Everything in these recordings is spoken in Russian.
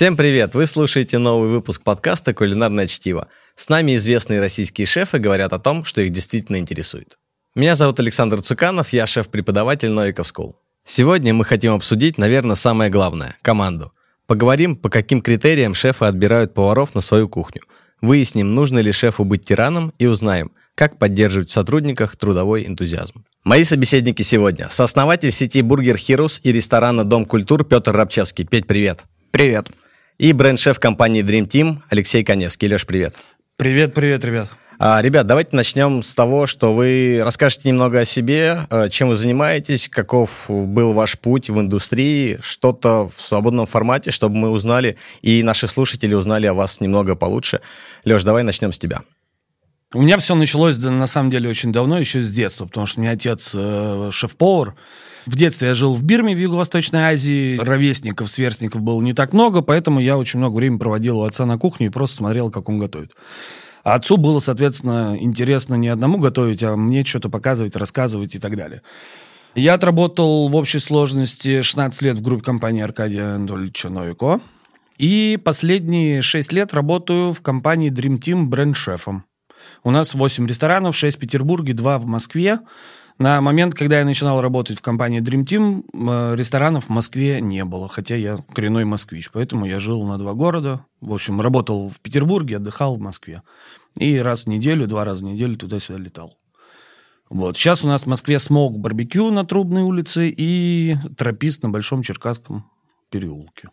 Всем привет! Вы слушаете новый выпуск подкаста «Кулинарное чтиво». С нами известные российские шефы говорят о том, что их действительно интересует. Меня зовут Александр Цуканов, я шеф-преподаватель Новиков School. Сегодня мы хотим обсудить, наверное, самое главное – команду. Поговорим, по каким критериям шефы отбирают поваров на свою кухню. Выясним, нужно ли шефу быть тираном и узнаем, как поддерживать в сотрудниках трудовой энтузиазм. Мои собеседники сегодня – сооснователь сети Бургер Heroes и ресторана Дом культур Петр Рабчевский. Петь, привет! Привет! И бренд-шеф компании Dream Team Алексей Коневский. Леш, привет! Привет, привет, ребят! А, ребят, давайте начнем с того, что вы расскажете немного о себе, э, чем вы занимаетесь, каков был ваш путь в индустрии, что-то в свободном формате, чтобы мы узнали, и наши слушатели узнали о вас немного получше. Леш, давай начнем с тебя. У меня все началось, да, на самом деле, очень давно, еще с детства, потому что у меня отец э, шеф-повар. В детстве я жил в Бирме, в Юго-Восточной Азии. Ровесников, сверстников было не так много, поэтому я очень много времени проводил у отца на кухне и просто смотрел, как он готовит. А отцу было, соответственно, интересно не одному готовить, а мне что-то показывать, рассказывать и так далее. Я отработал в общей сложности 16 лет в группе компании Аркадия Анатольевича Новико. И последние 6 лет работаю в компании Dream Team бренд-шефом. У нас 8 ресторанов, 6 в Петербурге, 2 в Москве. На момент, когда я начинал работать в компании Dream Team, э, ресторанов в Москве не было, хотя я коренной москвич, поэтому я жил на два города. В общем, работал в Петербурге, отдыхал в Москве. И раз в неделю, два раза в неделю туда-сюда летал. Вот. Сейчас у нас в Москве смог барбекю на Трубной улице и тропист на Большом Черкасском переулке.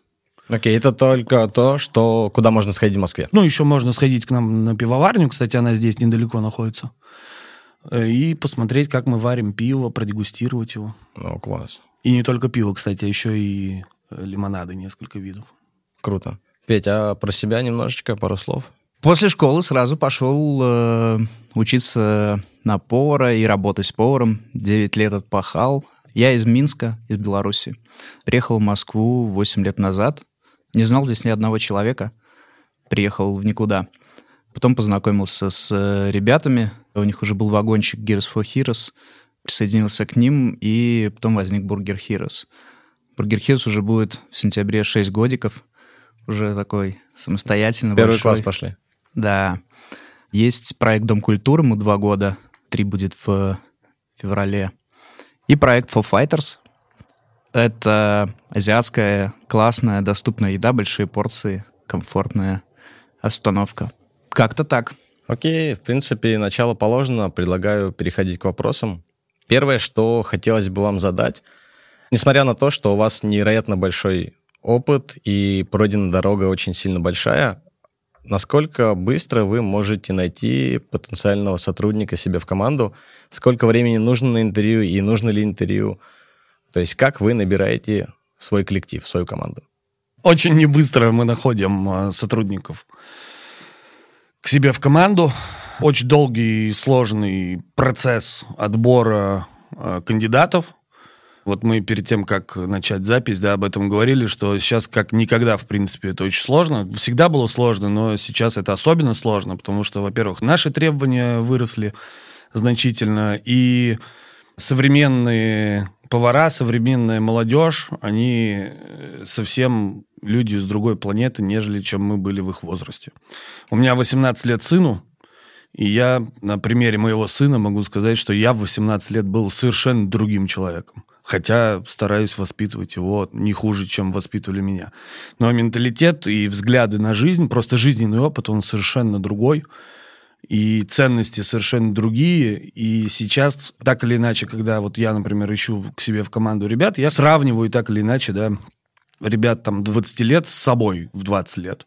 Окей, это только то, что куда можно сходить в Москве. Ну, еще можно сходить к нам на пивоварню, кстати, она здесь недалеко находится. Э, и посмотреть, как мы варим пиво, продегустировать его. Ну, класс. И не только пиво, кстати, а еще и э, лимонады, несколько видов. Круто. Петь, а про себя немножечко, пару слов? После школы сразу пошел э, учиться на повара и работать с поваром. Девять лет отпахал. Я из Минска, из Беларуси. Приехал в Москву 8 лет назад. Не знал здесь ни одного человека. Приехал в никуда. Потом познакомился с э, ребятами. У них уже был вагончик Gears for Heroes. Присоединился к ним, и потом возник Burger Heroes. Burger Heroes уже будет в сентябре 6 годиков. Уже такой самостоятельный, Первый большой. класс пошли. Да. Есть проект Дом культуры, ему два года. Три будет в феврале. И проект For Fighters. Это азиатская, классная, доступная еда, большие порции, комфортная обстановка. Как-то так. Окей, в принципе, начало положено. Предлагаю переходить к вопросам. Первое, что хотелось бы вам задать, несмотря на то, что у вас невероятно большой опыт и пройдена дорога очень сильно большая, насколько быстро вы можете найти потенциального сотрудника себе в команду, сколько времени нужно на интервью и нужно ли интервью, то есть как вы набираете свой коллектив, свою команду? Очень не быстро мы находим э, сотрудников к себе в команду. Очень долгий и сложный процесс отбора э, кандидатов. Вот мы перед тем, как начать запись, да, об этом говорили, что сейчас как никогда, в принципе, это очень сложно. Всегда было сложно, но сейчас это особенно сложно, потому что, во-первых, наши требования выросли значительно, и современные повара, современная молодежь, они э, совсем люди с другой планеты, нежели чем мы были в их возрасте. У меня 18 лет сыну, и я на примере моего сына могу сказать, что я в 18 лет был совершенно другим человеком. Хотя стараюсь воспитывать его не хуже, чем воспитывали меня. Но менталитет и взгляды на жизнь, просто жизненный опыт, он совершенно другой. И ценности совершенно другие. И сейчас, так или иначе, когда вот я, например, ищу к себе в команду ребят, я сравниваю так или иначе, да, ребят там 20 лет с собой в 20 лет.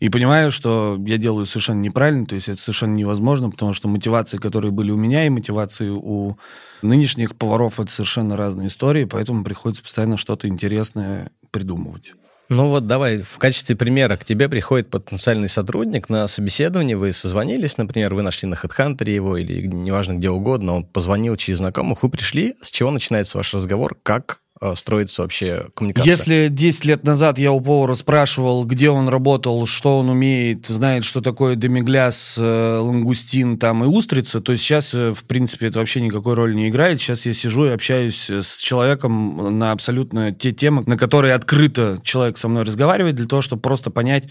И понимаю, что я делаю совершенно неправильно, то есть это совершенно невозможно, потому что мотивации, которые были у меня, и мотивации у нынешних поваров, это совершенно разные истории, поэтому приходится постоянно что-то интересное придумывать. Ну вот давай, в качестве примера к тебе приходит потенциальный сотрудник на собеседование, вы созвонились, например, вы нашли на HeadHunter его или неважно где угодно, он позвонил через знакомых, вы пришли, с чего начинается ваш разговор, как строится вообще коммуникация? Если 10 лет назад я у повара спрашивал, где он работал, что он умеет, знает, что такое демигляс, э, лангустин там и устрица, то сейчас, э, в принципе, это вообще никакой роли не играет. Сейчас я сижу и общаюсь с человеком на абсолютно те темы, на которые открыто человек со мной разговаривает, для того, чтобы просто понять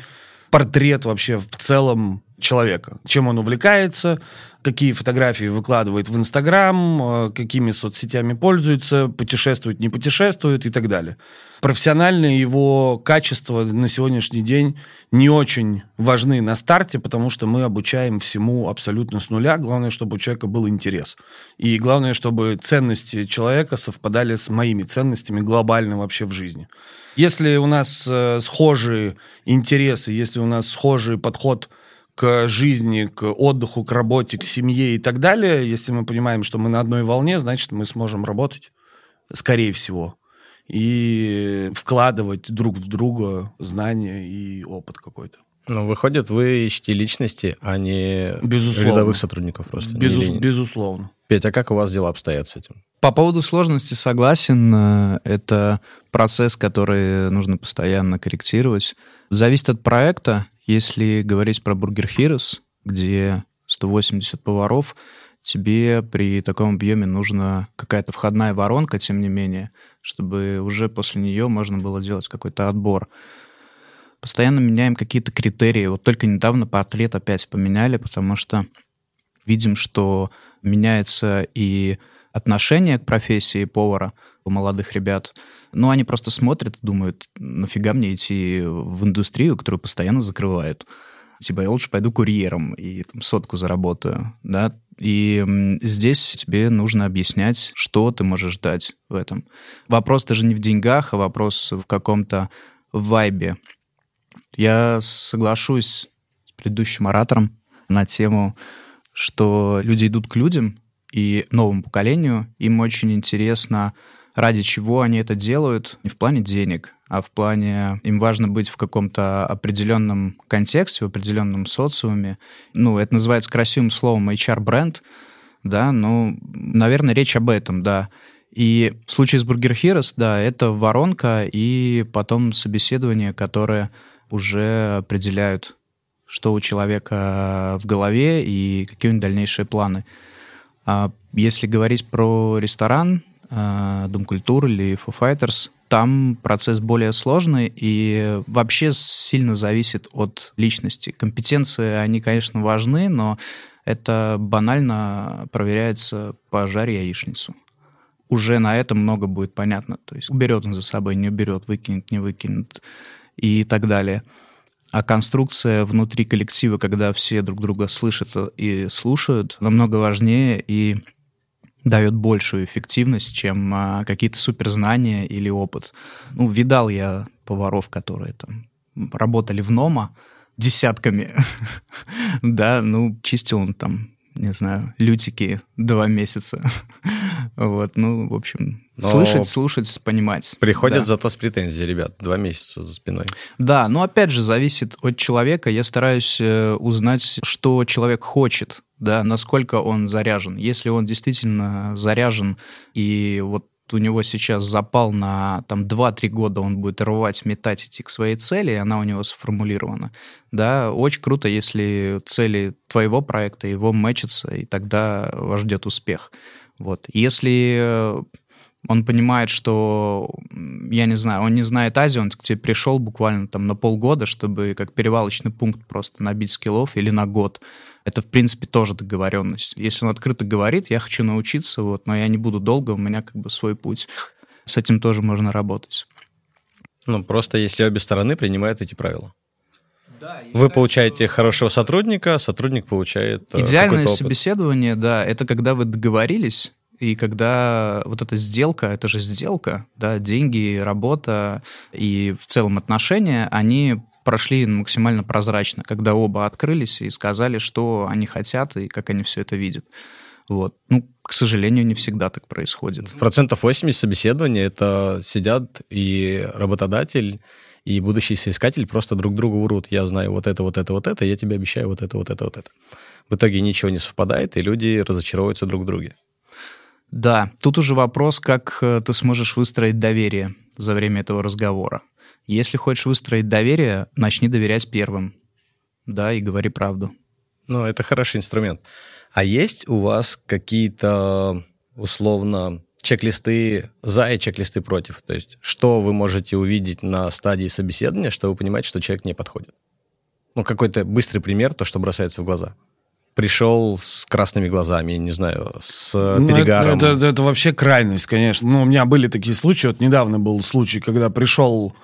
портрет вообще в целом человека, чем он увлекается, какие фотографии выкладывает в Инстаграм, э, какими соцсетями пользуется, путешествует, не путешествует и так далее. Профессиональные его качества на сегодняшний день не очень важны на старте, потому что мы обучаем всему абсолютно с нуля. Главное, чтобы у человека был интерес. И главное, чтобы ценности человека совпадали с моими ценностями глобально вообще в жизни. Если у нас э, схожие интересы, если у нас схожий подход к жизни, к отдыху, к работе, к семье и так далее, если мы понимаем, что мы на одной волне, значит, мы сможем работать, скорее всего, и вкладывать друг в друга знания и опыт какой-то. Ну, выходит, вы ищете личности, а не Безусловно. рядовых сотрудников просто. Безус- Или- Безусловно. Петя, а как у вас дела обстоят с этим? По поводу сложности согласен. э, Это процесс, который нужно постоянно корректировать. Зависит от проекта. Если говорить про Burger Heroes, где 180 поваров, тебе при таком объеме нужна какая-то входная воронка, тем не менее, чтобы уже после нее можно было делать какой-то отбор. Постоянно меняем какие-то критерии. Вот только недавно портрет опять поменяли, потому что видим, что меняется и отношение к профессии повара у молодых ребят. Ну, они просто смотрят и думают, нафига мне идти в индустрию, которую постоянно закрывают. Типа, я лучше пойду курьером и там, сотку заработаю, да. И здесь тебе нужно объяснять, что ты можешь ждать в этом. Вопрос даже не в деньгах, а вопрос в каком-то вайбе. Я соглашусь с предыдущим оратором на тему, что люди идут к людям и новому поколению. Им очень интересно, ради чего они это делают, не в плане денег, а в плане им важно быть в каком-то определенном контексте, в определенном социуме. Ну, это называется красивым словом HR-бренд, да, ну, наверное, речь об этом, да. И в случае с Burger Heroes, да, это воронка и потом собеседование, которое уже определяют, что у человека в голове и какие у него дальнейшие планы. А если говорить про ресторан, а, Дом культуры или Foo Fighters, там процесс более сложный и вообще сильно зависит от личности. Компетенции, они, конечно, важны, но это банально проверяется по жаре яичницу. Уже на этом много будет понятно. То есть уберет он за собой, не уберет, выкинет, не выкинет и так далее. А конструкция внутри коллектива, когда все друг друга слышат и слушают, намного важнее и дает большую эффективность, чем а, какие-то суперзнания или опыт. Ну, видал я поваров, которые там работали в НОМА десятками, да, ну, чистил он там, не знаю, лютики два месяца. Вот, ну, в общем, Но слышать, слушать, понимать. Приходят Да. зато с претензией, ребят, два месяца за спиной. Да, но опять же, зависит от человека. Я стараюсь э, узнать, что человек хочет, да, насколько он заряжен. Если он действительно заряжен, и вот у него сейчас запал на там 2-3 года, он будет рвать, метать, идти к своей цели, и она у него сформулирована. Да, очень круто, если цели твоего проекта, его мэчатся, и тогда вас ждет успех. Вот. Если э, он понимает, что, я не знаю, он не знает Азию, он к тебе пришел буквально там на полгода, чтобы как перевалочный пункт просто набить скиллов или на год. Это, в принципе, тоже договоренность. Если он открыто говорит, я хочу научиться, вот, но я не буду долго, у меня как бы свой путь. С этим тоже можно работать. Ну, просто если обе стороны принимают эти правила. Вы получаете хорошего сотрудника, сотрудник получает э, Идеальное собеседование, да, это когда вы договорились, и когда вот эта сделка, это же сделка, да, деньги, работа и в целом отношения, они прошли максимально прозрачно, когда оба открылись и сказали, что они хотят и как они все это видят. Вот. Ну, к сожалению, не всегда так происходит. Процентов 80 собеседований это сидят и работодатель, и будущий соискатель просто друг другу врут. Я знаю вот это, вот это, вот это, я тебе обещаю вот это, вот это, вот это. В итоге ничего не совпадает, и люди разочаровываются друг в друге. Да, тут уже вопрос, как э, ты сможешь выстроить доверие за время этого разговора. Если хочешь выстроить доверие, начни доверять первым. Да, и говори правду. Ну, это хороший инструмент. А есть у вас какие-то условно чек-листы за и чек-листы против? То есть что вы можете увидеть на стадии собеседования, чтобы понимать, что человек не подходит? Ну, какой-то быстрый пример, то, что бросается в глаза. Пришел с красными глазами, не знаю, с ну, перегаром. Это, это, это вообще крайность, конечно. Ну, у меня были такие случаи. Вот недавно был случай, когда пришел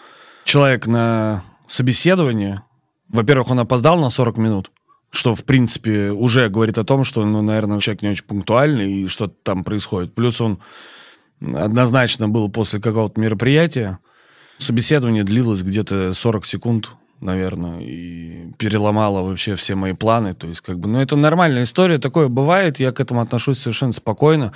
человек на собеседование. Во-первых, он опоздал на 40 минут что, в принципе, уже говорит о том, что, ну, наверное, человек не очень пунктуальный и что-то там происходит. Плюс он однозначно был после какого-то мероприятия. Собеседование длилось где-то 40 секунд, наверное, и переломало вообще все мои планы. То есть, как бы, ну, это нормальная история, такое бывает, я к этому отношусь совершенно спокойно.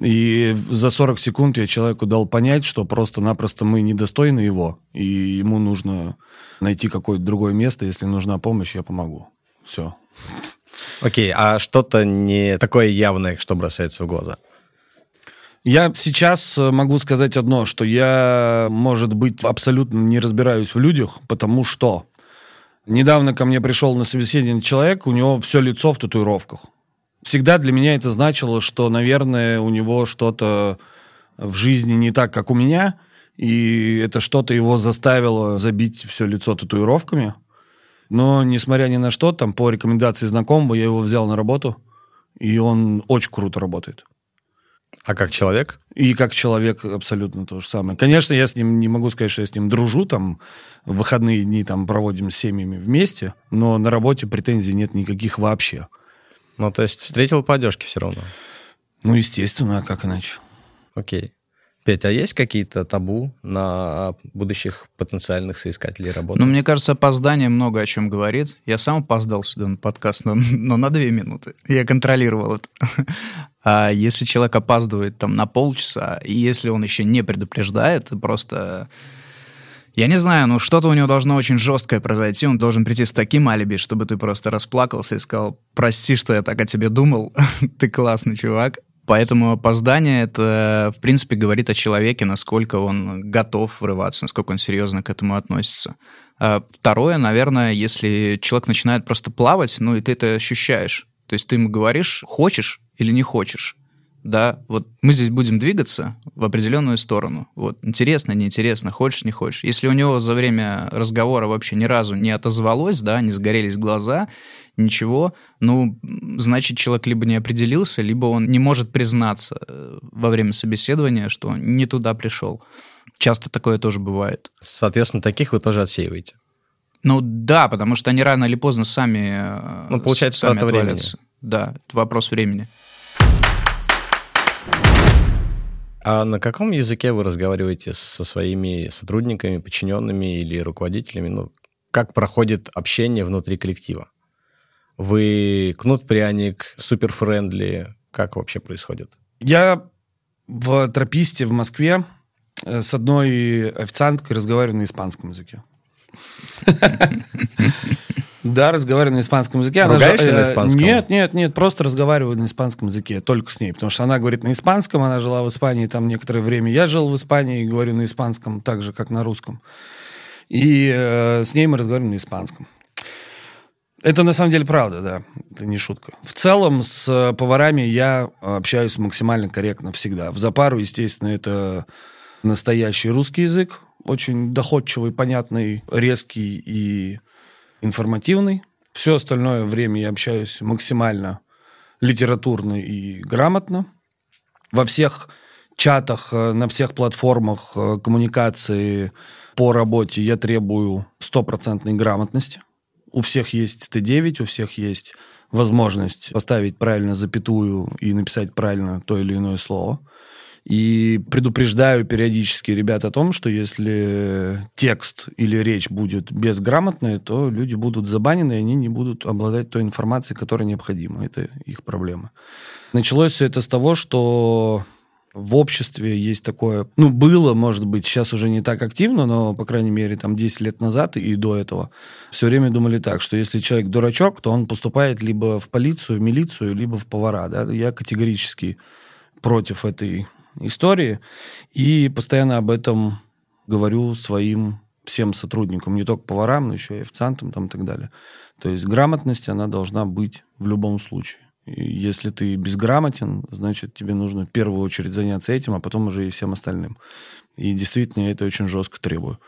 И за 40 секунд я человеку дал понять, что просто-напросто мы недостойны его, и ему нужно найти какое-то другое место, если нужна помощь, я помогу. Все. Окей, а что-то не такое явное, что бросается в глаза? Я сейчас э, могу сказать одно, что я, может быть, абсолютно не разбираюсь в людях, потому что недавно ко мне пришел на собеседование человек, у него все лицо в татуировках. Всегда для меня это значило, что, наверное, у него что-то в жизни не так, как у меня, и это что-то его заставило забить все лицо татуировками. Но, несмотря ни на что, там, по рекомендации знакомого, я его взял на работу, и он очень круто работает. А как человек? И как человек абсолютно то же самое. Конечно, я с ним не могу сказать, что я с ним дружу, там, в выходные дни там проводим с семьями вместе, но на работе претензий нет никаких вообще. Ну, то есть встретил по одежке все равно? Ну, естественно, а как иначе? Окей. Петя, а есть какие-то табу на будущих потенциальных соискателей работы? Ну, мне кажется, опоздание много о чем говорит. Я сам опоздал сюда на подкаст, но, но на две минуты. Я контролировал это. А если человек опаздывает там на полчаса, и если он еще не предупреждает, просто... Я не знаю, ну что-то у него должно очень жесткое произойти. Он должен прийти с таким алиби, чтобы ты просто расплакался и сказал, прости, что я так о тебе думал, ты классный чувак. Поэтому опоздание это, в принципе, говорит о человеке, насколько он готов врываться, насколько он серьезно к этому относится. А второе, наверное, если человек начинает просто плавать, ну и ты это ощущаешь. То есть ты ему говоришь, хочешь или не хочешь да, вот мы здесь будем двигаться в определенную сторону. Вот, интересно, неинтересно, хочешь, не хочешь. Если у него за время разговора вообще ни разу не отозвалось, да, не сгорелись глаза, ничего, ну, значит, человек либо не определился, либо он не может признаться э, во время собеседования, что он не туда пришел. Часто такое тоже бывает. Соответственно, таких вы тоже отсеиваете. Ну да, потому что они рано или поздно сами э, Ну, получается, сами трата времени. Да, это вопрос времени. А на каком языке вы разговариваете со своими сотрудниками, подчиненными или руководителями? Ну, как проходит общение внутри коллектива? Вы кнут-пряник, супер-френдли? Как вообще происходит? Я в трописте в Москве э, с одной официанткой разговариваю на испанском языке. Да, разговариваю на испанском языке. Ругаешься она, на э, испанском? Нет, нет, нет, просто разговариваю на испанском языке, только с ней, потому что она говорит на испанском, она жила в Испании там некоторое время, я жил в Испании и говорю на испанском так же, как на русском. И э, с ней мы разговариваем на испанском. Это на самом деле правда, да, это не шутка. В целом с э, поварами я общаюсь максимально корректно всегда. В запару, естественно, это настоящий русский язык, очень доходчивый, понятный, резкий и информативный. Все остальное время я общаюсь максимально литературно и грамотно. Во всех чатах, э, на всех платформах э, коммуникации по работе я требую стопроцентной грамотности. У всех есть Т9, у всех есть возможность поставить правильно запятую и написать правильно то или иное слово. И предупреждаю периодически ребят о том, что если текст или речь будет безграмотной, то люди будут забанены, и они не будут обладать той информацией, которая необходима. Это их проблема. Началось все это с того, что в обществе есть такое, ну, было, может быть, сейчас уже не так активно, но, по крайней мере, там 10 лет назад и до этого все время думали так, что если человек дурачок, то он поступает либо в полицию, в милицию, либо в повара, да, я категорически против этой истории. И постоянно об этом говорю своим всем сотрудникам, не только поварам, но еще и официантам там, и так далее. То есть грамотность, она должна быть в любом случае. Если ты безграмотен, значит, тебе нужно в первую очередь заняться этим, а потом уже и всем остальным. И действительно, я это очень жестко требую.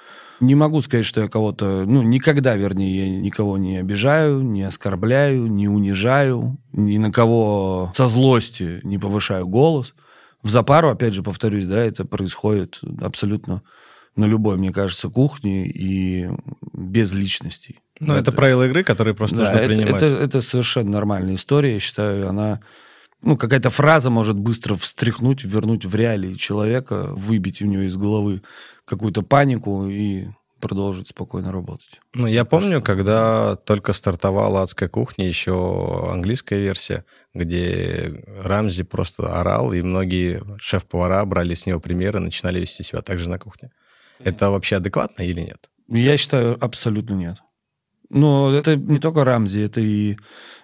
Не могу сказать, что я кого-то... Ну, никогда, вернее, я никого не обижаю, не оскорбляю, не унижаю, ни на кого со злости не повышаю голос. В запару, опять же, повторюсь, да, это происходит абсолютно на любой, мне кажется, кухне и без личностей. Ну, это, это правила игры, которые просто да, нужно это, принимать. Это, это совершенно нормальная история, я считаю, она... Ну, какая-то фраза может быстро встряхнуть, вернуть в реалии человека, выбить у него из головы какую-то панику и продолжить спокойно работать. Ну, я помню, кажется, когда только стартовала «Адская кухня», еще английская версия, где Рамзи просто орал, и многие шеф-повара брали с него примеры, начинали вести себя так же на кухне. Это вообще адекватно или нет? Я считаю, абсолютно нет. Но это не только Рамзи, это и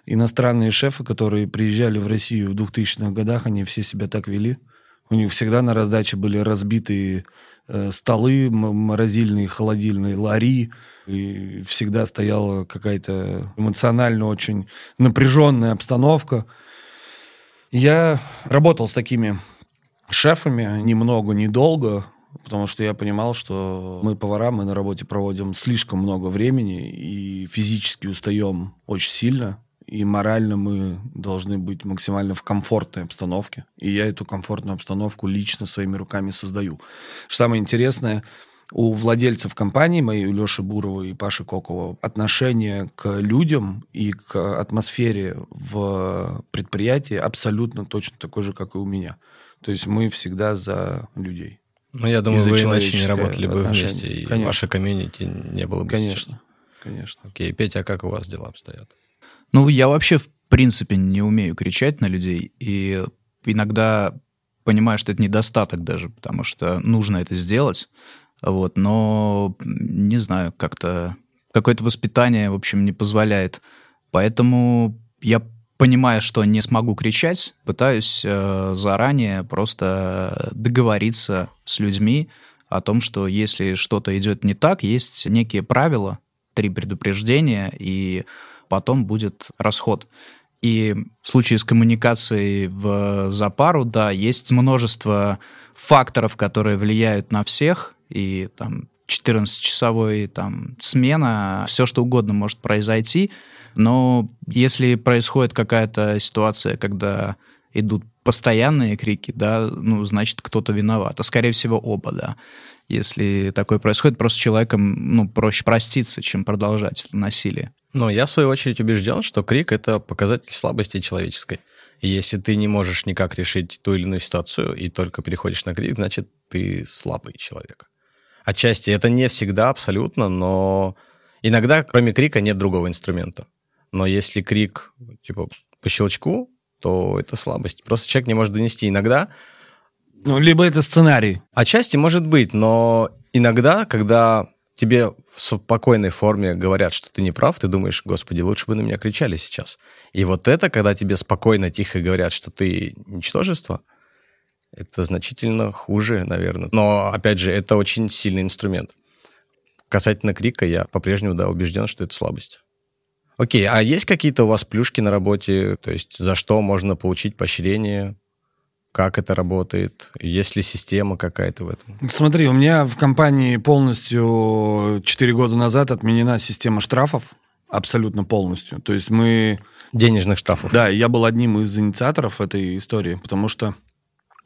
иностранные шефы, которые приезжали в Россию в 2000-х годах, они все себя так вели. У них всегда на раздаче были разбитые э, столы, морозильные, холодильные, лари, и всегда стояла какая-то эмоционально очень напряженная обстановка. Я работал с такими шефами немного, недолго, потому что я понимал, что мы, повара, мы на работе проводим слишком много времени и физически устаем очень сильно, и морально мы должны быть максимально в комфортной обстановке. И я эту комфортную обстановку лично своими руками создаю. Самое интересное, у владельцев компании моей, у Леши Бурова и Паши Кокова, отношение к людям и к атмосфере в предприятии абсолютно точно такое же, как и у меня. То есть мы всегда за людей. Ну, я думаю, вы иначе не работали бы вместе, и конечно. ваше комьюнити не было бы Конечно, сейчас. конечно. Окей, Петя, а как у вас дела обстоят? Ну, я вообще, в принципе, не умею кричать на людей, и иногда понимаю, что это недостаток даже, потому что нужно это сделать, вот, но, не знаю, как-то какое-то воспитание, в общем, не позволяет. Поэтому я понимая, что не смогу кричать, пытаюсь э, заранее просто договориться с людьми о том, что если что-то идет не так, есть некие правила, три предупреждения, и потом будет расход. И в случае с коммуникацией в запару, да, есть множество факторов, которые влияют на всех, и там 14-часовой там смена, все что угодно может произойти, но если происходит какая-то ситуация, когда идут постоянные крики, да, ну, значит, кто-то виноват. А скорее всего, оба, да. Если такое происходит, просто человеком, ну, проще проститься, чем продолжать это насилие. Но я, в свою очередь, убежден, что крик — это показатель слабости человеческой. И если ты не можешь никак решить ту или иную ситуацию и только переходишь на крик, значит, ты слабый человек. Отчасти это не всегда абсолютно, но иногда, кроме крика, нет другого инструмента. Но если крик, типа, по щелчку, то это слабость. Просто человек не может донести. Иногда... Ну, либо это сценарий. Отчасти может быть, но иногда, когда тебе в спокойной форме говорят, что ты не прав, ты думаешь, господи, лучше бы на меня кричали сейчас. И вот это, когда тебе спокойно, тихо говорят, что ты ничтожество, это значительно хуже, наверное. Но, опять же, это очень сильный инструмент. Касательно крика, я по-прежнему, да, убежден, что это слабость. Окей, а есть какие-то у вас плюшки на работе? То есть за что можно получить поощрение? Как это работает? Есть ли система какая-то в этом? Смотри, у меня в компании полностью 4 года назад отменена система штрафов. Абсолютно полностью. То есть мы... Денежных штрафов. Да, я был одним из инициаторов этой истории, потому что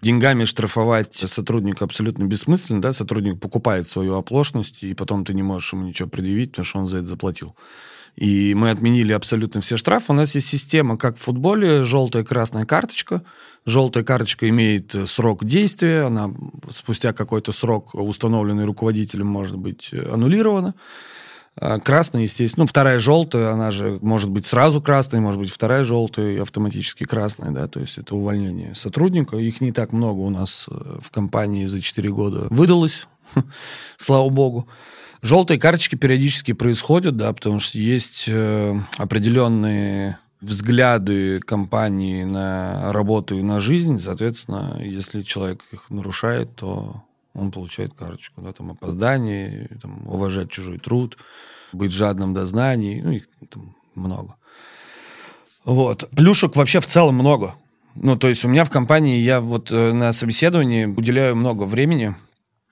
деньгами штрафовать сотрудника абсолютно бессмысленно, да, сотрудник покупает свою оплошность, и потом ты не можешь ему ничего предъявить, потому что он за это заплатил. И мы отменили абсолютно все штрафы. У нас есть система, как в футболе, желтая красная карточка. Желтая карточка имеет э, срок действия, она спустя какой-то срок, установленный руководителем, может быть э, аннулирована. А красная, естественно, ну, вторая желтая, она же может быть сразу красной, может быть вторая желтая и автоматически красная, да, то есть это увольнение сотрудника. Их не так много у нас э, в компании за 4 года выдалось, слава богу. Желтые карточки периодически происходят, да, потому что есть э, определенные взгляды компании на работу и на жизнь. Соответственно, если человек их нарушает, то он получает карточку. Да, там опоздание, там, уважать чужой труд, быть жадным до знаний, ну, их там много. Вот. Плюшек вообще в целом много. Ну, то есть у меня в компании, я вот э, на собеседовании уделяю много времени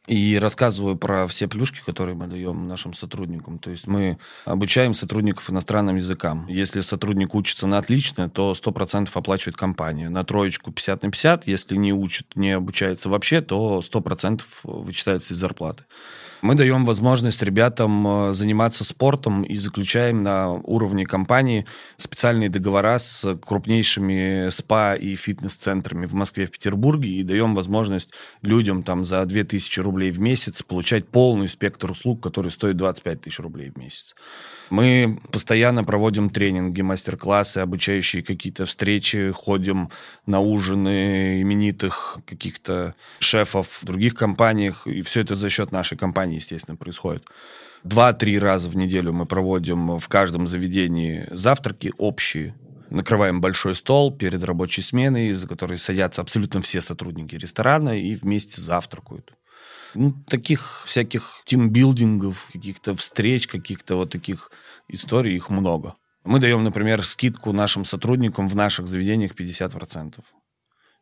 и рассказываю про все плюшки, которые мы даем нашим сотрудникам. То есть мы обучаем сотрудников иностранным языкам. Если сотрудник учится на отлично, то 100% оплачивает компания. На троечку 50 на 50. Если не учит, не обучается вообще, то 100% вычитается из зарплаты. Мы даем возможность ребятам э, заниматься спортом и заключаем на уровне компании специальные договора с крупнейшими спа и фитнес-центрами в Москве, в Петербурге и даем возможность людям там за 2000 рублей в месяц получать полный спектр услуг, который стоит 25 тысяч рублей в месяц. Мы постоянно проводим тренинги, мастер-классы, обучающие какие-то встречи, ходим на ужины именитых каких-то шефов в других компаниях, и все это за счет нашей компании, естественно, происходит. Два-три раза в неделю мы проводим в каждом заведении завтраки общие, накрываем большой стол перед рабочей сменой, за который садятся абсолютно все сотрудники ресторана и вместе завтракают. Ну, таких всяких тимбилдингов, каких-то встреч, каких-то вот таких историй, их много. Мы даем, например, скидку нашим сотрудникам в наших заведениях 50%.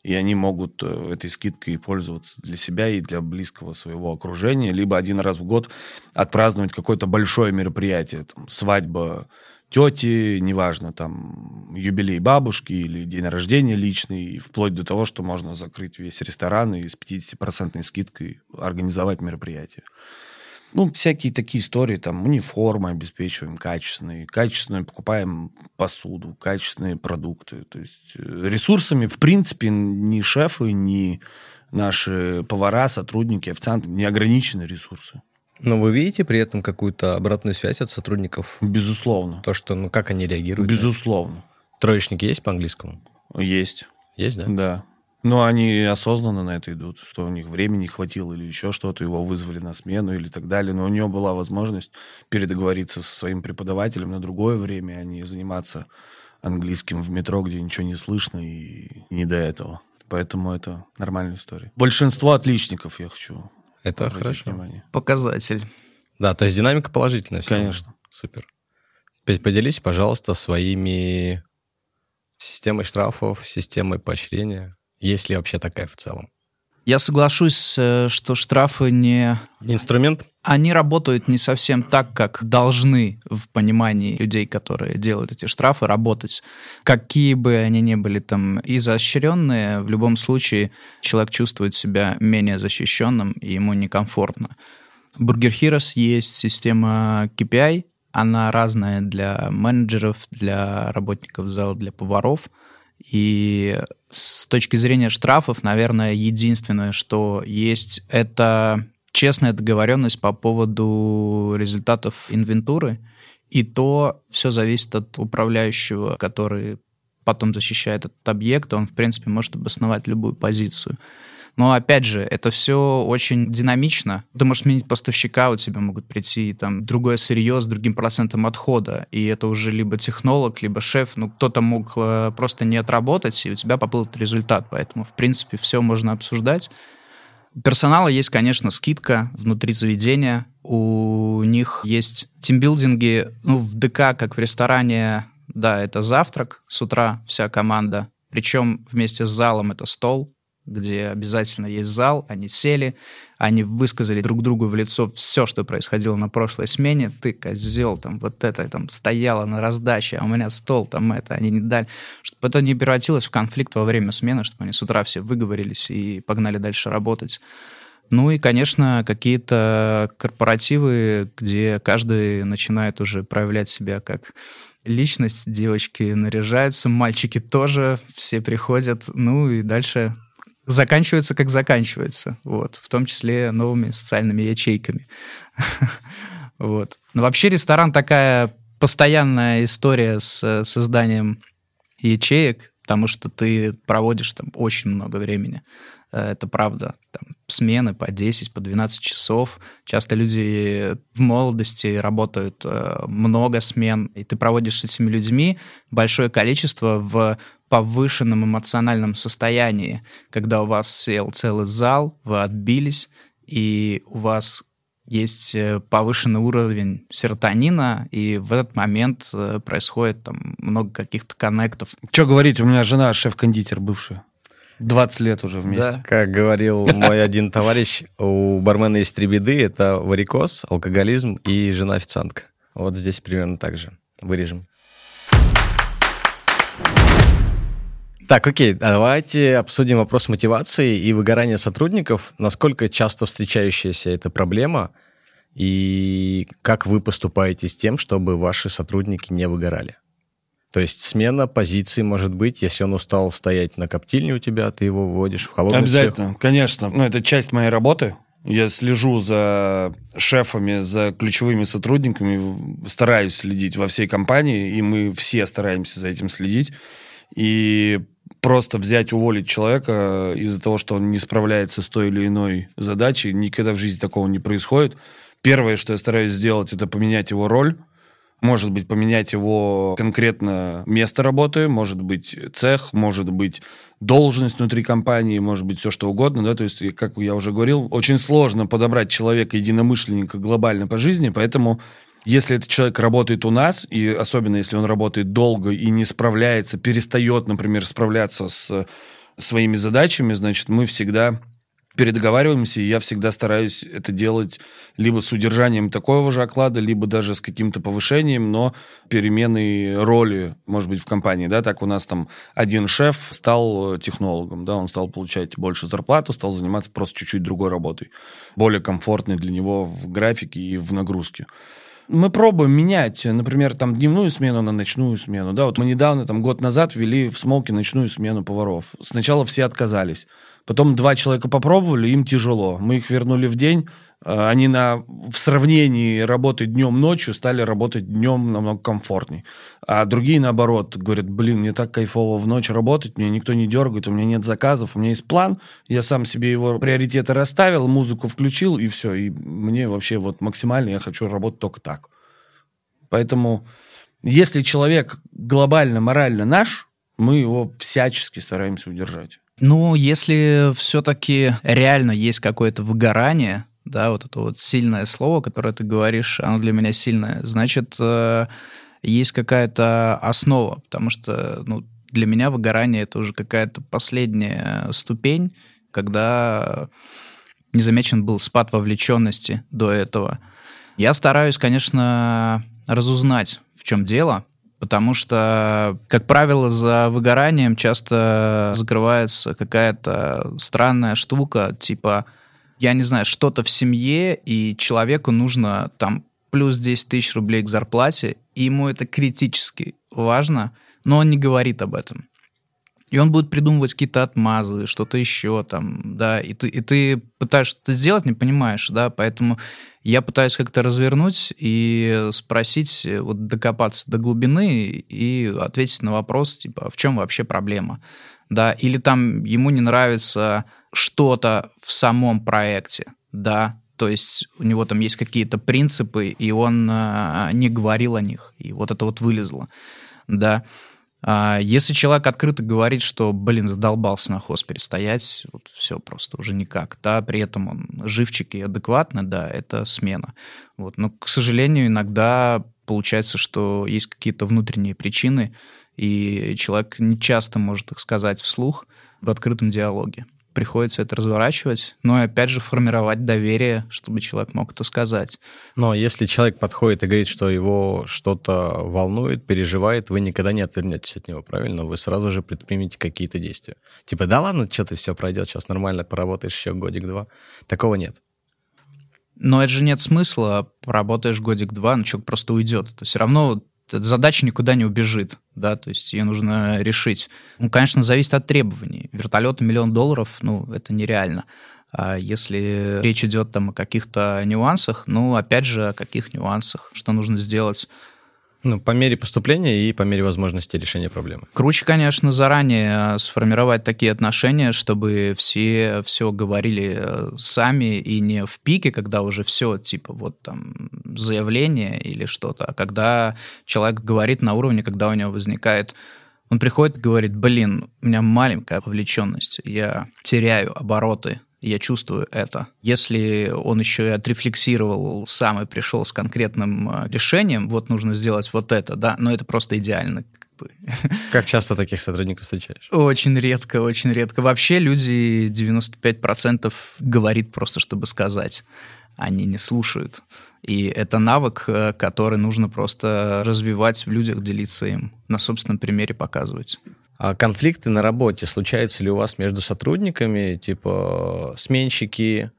И они могут э, этой скидкой пользоваться для себя и для близкого своего окружения, либо один раз в год отпраздновать какое-то большое мероприятие, там, свадьба тети, неважно, там, юбилей бабушки или день рождения личный, вплоть до того, что можно закрыть весь ресторан и с 50% скидкой организовать мероприятие. Ну, всякие такие истории, там, униформы обеспечиваем качественные, качественную покупаем посуду, качественные продукты. То есть э, ресурсами, в принципе, ни шефы, ни наши повара, сотрудники, официанты не ограничены ресурсы. Но вы видите при этом какую-то обратную связь от сотрудников? Безусловно. То, что, ну, как они реагируют? Безусловно. Троечники есть по-английскому? Есть. Есть, да? Да. Но они осознанно на это идут, что у них времени не хватило или еще что-то, его вызвали на смену или так далее. Но у него была возможность передоговориться со своим преподавателем на другое время, а не заниматься английским в метро, где ничего не слышно и не до этого. Поэтому это нормальная история. Большинство отличников я хочу. Это хорошо. Внимание. Показатель. Да, то есть динамика положительная. равно. Конечно. Супер. Петь, поделись, пожалуйста, своими системой штрафов, системой поощрения. Есть ли вообще такая в целом? Я соглашусь, э, что штрафы не... Инструмент? Они работают не совсем так, как должны в понимании людей, которые делают эти штрафы, работать. Какие бы они ни были там изощренные, в любом случае человек чувствует себя менее защищенным, и ему некомфортно. В Burger Heroes есть система KPI, она разная для менеджеров, для работников зала, для поваров. И с точки зрения штрафов, наверное, единственное, что есть, это честная договоренность по поводу результатов инвентуры. И то все зависит от управляющего, который потом защищает этот объект, он, в принципе, может обосновать любую позицию. Но, опять же, это все очень динамично. Ты можешь сменить поставщика, у тебя могут прийти там другое сырье с другим процентом отхода, и это уже либо технолог, либо шеф, ну, кто-то мог э, просто не отработать, и у тебя поплыл результат. Поэтому, в принципе, все можно обсуждать. У персонала есть, конечно, скидка внутри заведения. У них есть тимбилдинги, ну, в ДК, как в ресторане, да, это завтрак с утра, вся команда. Причем вместе с залом это стол, где обязательно есть зал, они сели, они высказали друг другу в лицо все, что происходило на прошлой смене. Ты, козел, там, вот это там стояла на раздаче, а у меня стол там это, они не дали. Чтобы это не превратилось в конфликт во время смены, чтобы они с утра все выговорились и погнали дальше работать. Ну и, конечно, какие-то корпоративы, где каждый начинает уже проявлять себя как личность, девочки наряжаются, мальчики тоже, все приходят, ну и дальше заканчивается, как заканчивается, вот, в том числе новыми социальными ячейками. вот. Но вообще ресторан такая постоянная история с созданием ячеек, потому что ты проводишь там очень много времени. Э, это правда. Там, смены по 10, по 12 часов. Часто люди в молодости работают э, много смен, и ты проводишь с этими людьми большое количество в повышенном эмоциональном состоянии, когда у вас сел целый зал, вы отбились, и у вас есть э, повышенный уровень серотонина, и в этот момент происходит там много каких-то коннектов. Что говорить, у меня жена шеф-кондитер бывшая. 20 лет уже вместе. Да. Как говорил мой один товарищ, у бармена есть три беды. Это варикоз, алкоголизм и жена-официантка. Вот здесь примерно так же. Вырежем. Так, окей, давайте обсудим вопрос мотивации и выгорания сотрудников. Насколько часто встречающаяся эта проблема и как вы поступаете с тем, чтобы ваши сотрудники не выгорали? То есть смена позиции может быть, если он устал стоять на коптильне у тебя, ты его вводишь в холодный Обязательно, цех. конечно. Ну, это часть моей работы. Я слежу за шефами, за ключевыми сотрудниками, стараюсь следить во всей компании, и мы все стараемся за этим следить. И просто взять, уволить человека из-за того, что он не справляется с той или иной задачей, никогда в жизни такого не происходит. Первое, что я стараюсь сделать, это поменять его роль, может быть, поменять его конкретно место работы, может быть, цех, может быть, должность внутри компании, может быть, все что угодно, да, то есть, как я уже говорил, очень сложно подобрать человека единомышленника глобально по жизни, поэтому если этот человек работает у нас, и особенно если он работает долго и не справляется, перестает, например, справляться с своими задачами, значит, мы всегда передоговариваемся, и я всегда стараюсь это делать либо с удержанием такого же оклада, либо даже с каким-то повышением, но переменной роли, может быть, в компании, да, так у нас там один шеф стал технологом, да, он стал получать больше зарплату, стал заниматься просто чуть-чуть другой работой, более комфортной для него в графике и в нагрузке мы пробуем менять, например, там дневную смену на ночную смену. Да, вот мы недавно, там год назад, ввели в смолке ночную смену поваров. Сначала все отказались. Потом два человека попробовали, им тяжело. Мы их вернули в день. Э, они на, в сравнении работы днем ночью стали работать днем намного комфортней. А другие, наоборот, говорят, блин, мне так кайфово в ночь работать, мне никто не дергает, у меня нет заказов, у меня есть план, я сам себе его приоритеты расставил, музыку включил, и все. И мне вообще вот максимально я хочу работать только так. Поэтому если человек глобально, морально наш, мы его всячески стараемся удержать. Ну, если все-таки реально есть какое-то выгорание, да, вот это вот сильное слово, которое ты говоришь, оно для меня сильное, значит, э, есть какая-то основа, потому что, ну, для меня выгорание это уже какая-то последняя ступень, когда незамечен был спад вовлеченности до этого. Я стараюсь, конечно, разузнать, в чем дело, потому что, как правило, за выгоранием часто закрывается какая-то странная штука, типа, я не знаю, что-то в семье, и человеку нужно там плюс 10 тысяч рублей к зарплате, и ему это критически важно, но он не говорит об этом. И он будет придумывать какие-то отмазы, что-то еще там, да, и ты, и ты пытаешься это сделать, не понимаешь, да, поэтому я пытаюсь как-то развернуть и спросить, вот докопаться до глубины и ответить на вопрос, типа, в чем вообще проблема, да, или там ему не нравится что-то в самом проекте, да, то есть у него там есть какие-то принципы, и он э, не говорил о них, и вот это вот вылезло, да, а если человек открыто говорит, что, блин, задолбался на хоспере стоять, вот все просто уже никак, да, при этом он живчик и адекватный, да, это смена. Вот. Но, к сожалению, иногда получается, что есть какие-то внутренние причины, и человек не часто может их сказать вслух в открытом диалоге приходится это разворачивать, но и опять же формировать доверие, чтобы человек мог это сказать. Но если человек подходит и говорит, что его что-то волнует, переживает, вы никогда не отвернетесь от него, правильно? Вы сразу же предпримете какие-то действия. Типа, да ладно, что ты все пройдет, сейчас нормально поработаешь еще годик-два. Такого нет. Но это же нет смысла, поработаешь годик-два, но человек просто уйдет. Это все равно эта задача никуда не убежит, да, то есть ее нужно решить. Ну, конечно, зависит от требований. Вертолеты миллион долларов, ну, это нереально. А если речь идет там о каких-то нюансах, ну, опять же, о каких нюансах, что нужно сделать Ну, по мере поступления и по мере возможности решения проблемы. Круче, конечно, заранее э, сформировать такие отношения, чтобы все все говорили э, сами и не в пике, когда уже все, типа, вот там заявление или что-то, а когда человек говорит на уровне, когда у него возникает он приходит и говорит, блин, у меня маленькая вовлеченность, я теряю обороты я чувствую это. Если он еще и отрефлексировал сам и пришел с конкретным э, решением, вот нужно сделать вот это, да, но это просто идеально. Как часто таких сотрудников встречаешь? Очень редко, очень редко. Вообще люди 95% говорит просто, чтобы сказать. Они не слушают. И это навык, э, который нужно просто развивать в людях, делиться им, на собственном примере показывать. А конфликты на работе случаются ли у вас между сотрудниками, типа сменщики,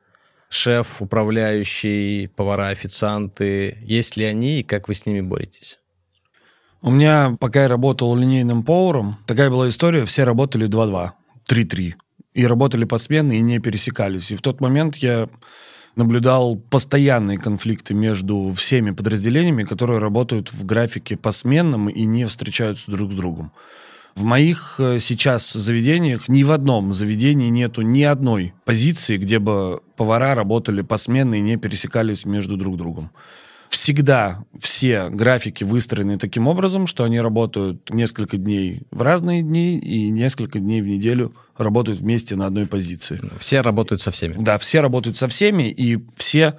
шеф, управляющий, повара, официанты? Есть ли они и как вы с ними боретесь? У меня, пока я работал линейным поваром, такая была история, все работали 2-2, 3-3. И работали посменно, и не пересекались. И в тот момент я наблюдал постоянные конфликты между всеми подразделениями, которые работают в графике посменном и не встречаются друг с другом. В моих э, сейчас заведениях ни в одном заведении нету ни одной позиции, где бы повара работали посменно и не пересекались между друг другом. Всегда все графики выстроены таким образом, что они работают несколько дней в разные дни и несколько дней в неделю работают вместе на одной позиции. Все работают со всеми. Да, все работают со всеми, и все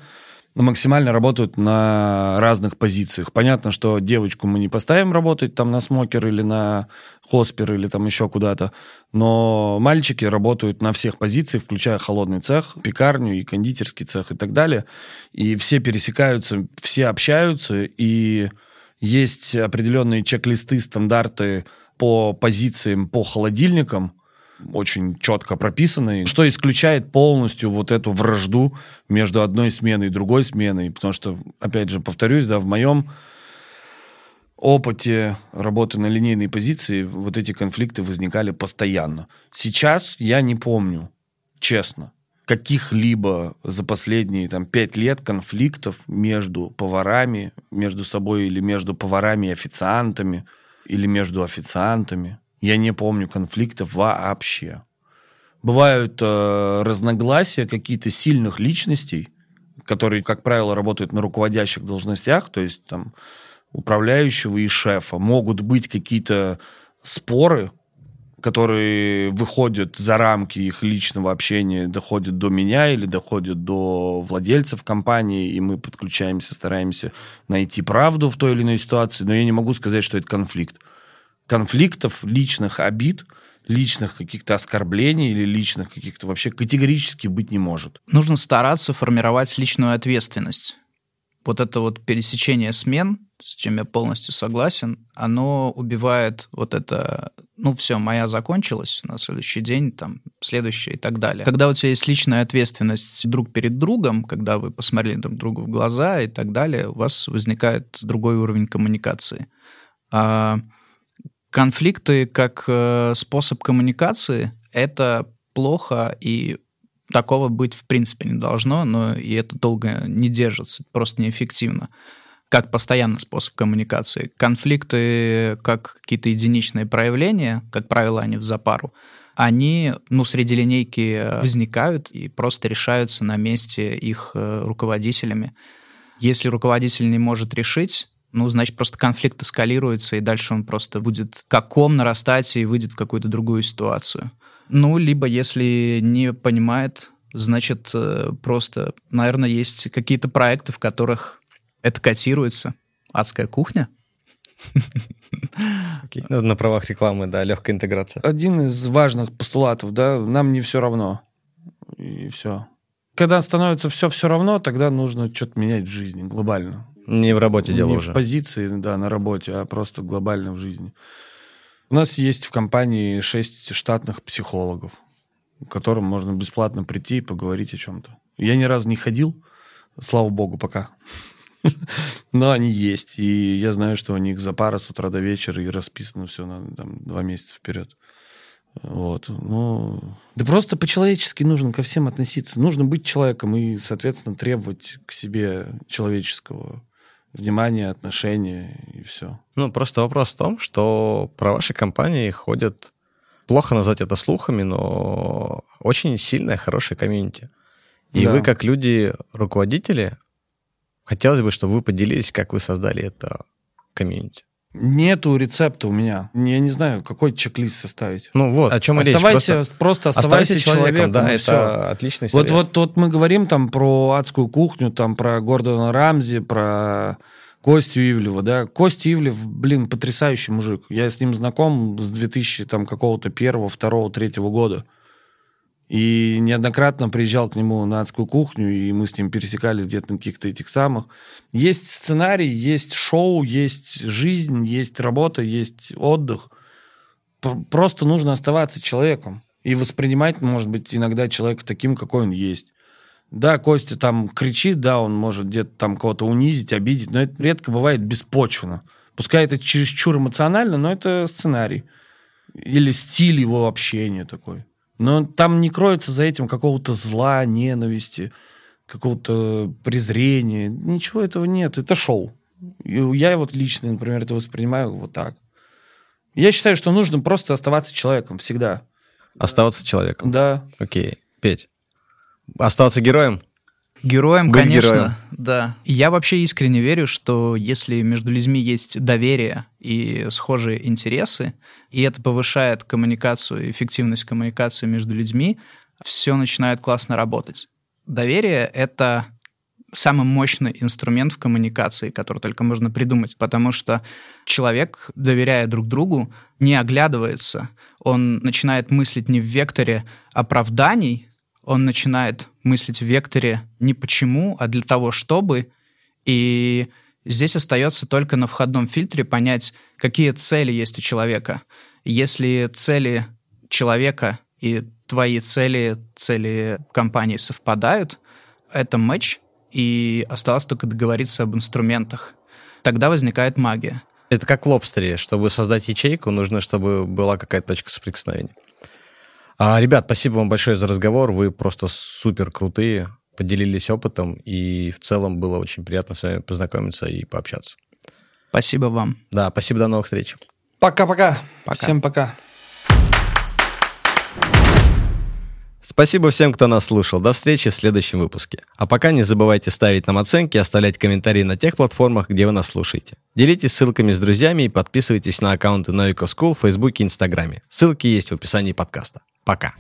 максимально работают на разных позициях. Понятно, что девочку мы не поставим работать там на смокер или на хоспер или там еще куда-то, но мальчики работают на всех позициях, включая холодный цех, пекарню и кондитерский цех и так далее. И все пересекаются, все общаются, и есть определенные чек-листы, стандарты по позициям, по холодильникам, очень четко прописанный, что исключает полностью вот эту вражду между одной сменой и другой сменой. Потому что, опять же, повторюсь, да, в моем опыте работы на линейной позиции вот эти конфликты возникали постоянно. Сейчас я не помню, честно, каких-либо за последние там, пять лет конфликтов между поварами, между собой или между поварами и официантами, или между официантами. Я не помню конфликтов вообще. Бывают э, разногласия какие-то сильных личностей, которые, как правило, работают на руководящих должностях, то есть там управляющего и шефа. Могут быть какие-то споры, которые выходят за рамки их личного общения, доходят до меня или доходят до владельцев компании, и мы подключаемся, стараемся найти правду в той или иной ситуации, но я не могу сказать, что это конфликт конфликтов, личных обид, личных каких-то оскорблений или личных каких-то вообще категорически быть не может. Нужно стараться формировать личную ответственность. Вот это вот пересечение смен, с чем я полностью согласен, оно убивает вот это, ну все, моя закончилась, на следующий день, там, следующая и так далее. Когда у тебя есть личная ответственность друг перед другом, когда вы посмотрели друг другу в глаза и так далее, у вас возникает другой уровень коммуникации. А конфликты как э, способ коммуникации — это плохо, и такого быть в принципе не должно, но и это долго не держится, просто неэффективно как постоянный способ коммуникации. Конфликты, как какие-то единичные проявления, как правило, они в запару, они ну, среди линейки возникают и просто решаются на месте их э, руководителями. Если руководитель не может решить, ну, значит, просто конфликт эскалируется, и дальше он просто будет как ком нарастать и выйдет в какую-то другую ситуацию. Ну, либо если не понимает, значит, э, просто, наверное, есть какие-то проекты, в которых это котируется. Адская кухня. Okay. Ну, на правах рекламы, да, легкая интеграция. Один из важных постулатов, да, нам не все равно. И все. Когда становится все все равно, тогда нужно что-то менять в жизни глобально. Не в работе дело не уже. в позиции, да, на работе, а просто глобально в жизни. У нас есть в компании шесть штатных психологов, к которым можно бесплатно прийти и поговорить о чем-то. Я ни разу не ходил, слава богу, пока. Но они есть. И я знаю, что у них за пара с утра до вечера и расписано все на там, два месяца вперед. Вот. Ну, да просто по-человечески нужно ко всем относиться. Нужно быть человеком и, соответственно, требовать к себе человеческого внимание, отношения и все. Ну, просто вопрос в том, что про ваши компании ходят, плохо назвать это слухами, но очень сильная, хорошая комьюнити. И Да. вы, как люди, руководители, хотелось бы, чтобы вы поделились, как вы создали это комьюнити. Нету рецепта у меня. Я не знаю, какой чек-лист составить. Ну вот, о чем и речь. Оставайся, Просто просто, оставайся, человеком, да, и это всё. отличный Вот, совет. вот, вот мы говорим там про адскую кухню, там про Гордона Рамзи, про Костю Ивлева, да. Костя Ивлев, блин, потрясающий мужик. Я с ним знаком с 2000 там какого-то первого, второго, третьего года. И неоднократно приезжал к нему на адскую кухню, и мы с ним пересекались где-то на каких-то этих самых. Есть сценарий, есть шоу, есть жизнь, есть работа, есть отдых. Просто нужно оставаться человеком и воспринимать, может быть, иногда человека таким, какой он есть. Да, Костя там кричит, да, он может где-то там кого-то унизить, обидеть, но это редко бывает беспочвенно. Пускай это чересчур эмоционально, но это сценарий. Или стиль его общения такой. Но там не кроется за этим какого-то зла, ненависти, какого-то презрения. Ничего этого нет. Это шоу. И я вот лично, например, это воспринимаю вот так. Я считаю, что нужно просто оставаться человеком всегда. Оставаться человеком. Да. Окей. Петь. Оставаться героем? Героем, Быть конечно, героем. да. Я вообще искренне верю, что если между людьми есть доверие и схожие интересы, и это повышает коммуникацию, эффективность коммуникации между людьми, все начинает классно работать. Доверие — это самый мощный инструмент в коммуникации, который только можно придумать, потому что человек, доверяя друг другу, не оглядывается, он начинает мыслить не в векторе оправданий, он начинает мыслить в векторе не почему, а для того, чтобы. И здесь остается только на входном фильтре понять, какие цели есть у человека. Если цели человека и твои цели, цели компании совпадают, это матч, и осталось только договориться об инструментах. Тогда возникает магия. Это как в лобстере. Чтобы создать ячейку, нужно, чтобы была какая-то точка соприкосновения. А, ребят, спасибо вам большое за разговор. Вы просто супер крутые, поделились опытом, и в целом было очень приятно с вами познакомиться и пообщаться. Спасибо вам. Да, спасибо, до новых встреч. Пока-пока. Пока. Всем пока. Спасибо всем, кто нас слушал. До встречи в следующем выпуске. А пока не забывайте ставить нам оценки и оставлять комментарии на тех платформах, где вы нас слушаете. Делитесь ссылками с друзьями и подписывайтесь на аккаунты Новиков School в Фейсбуке и Инстаграме. Ссылки есть в описании подкаста. Пока.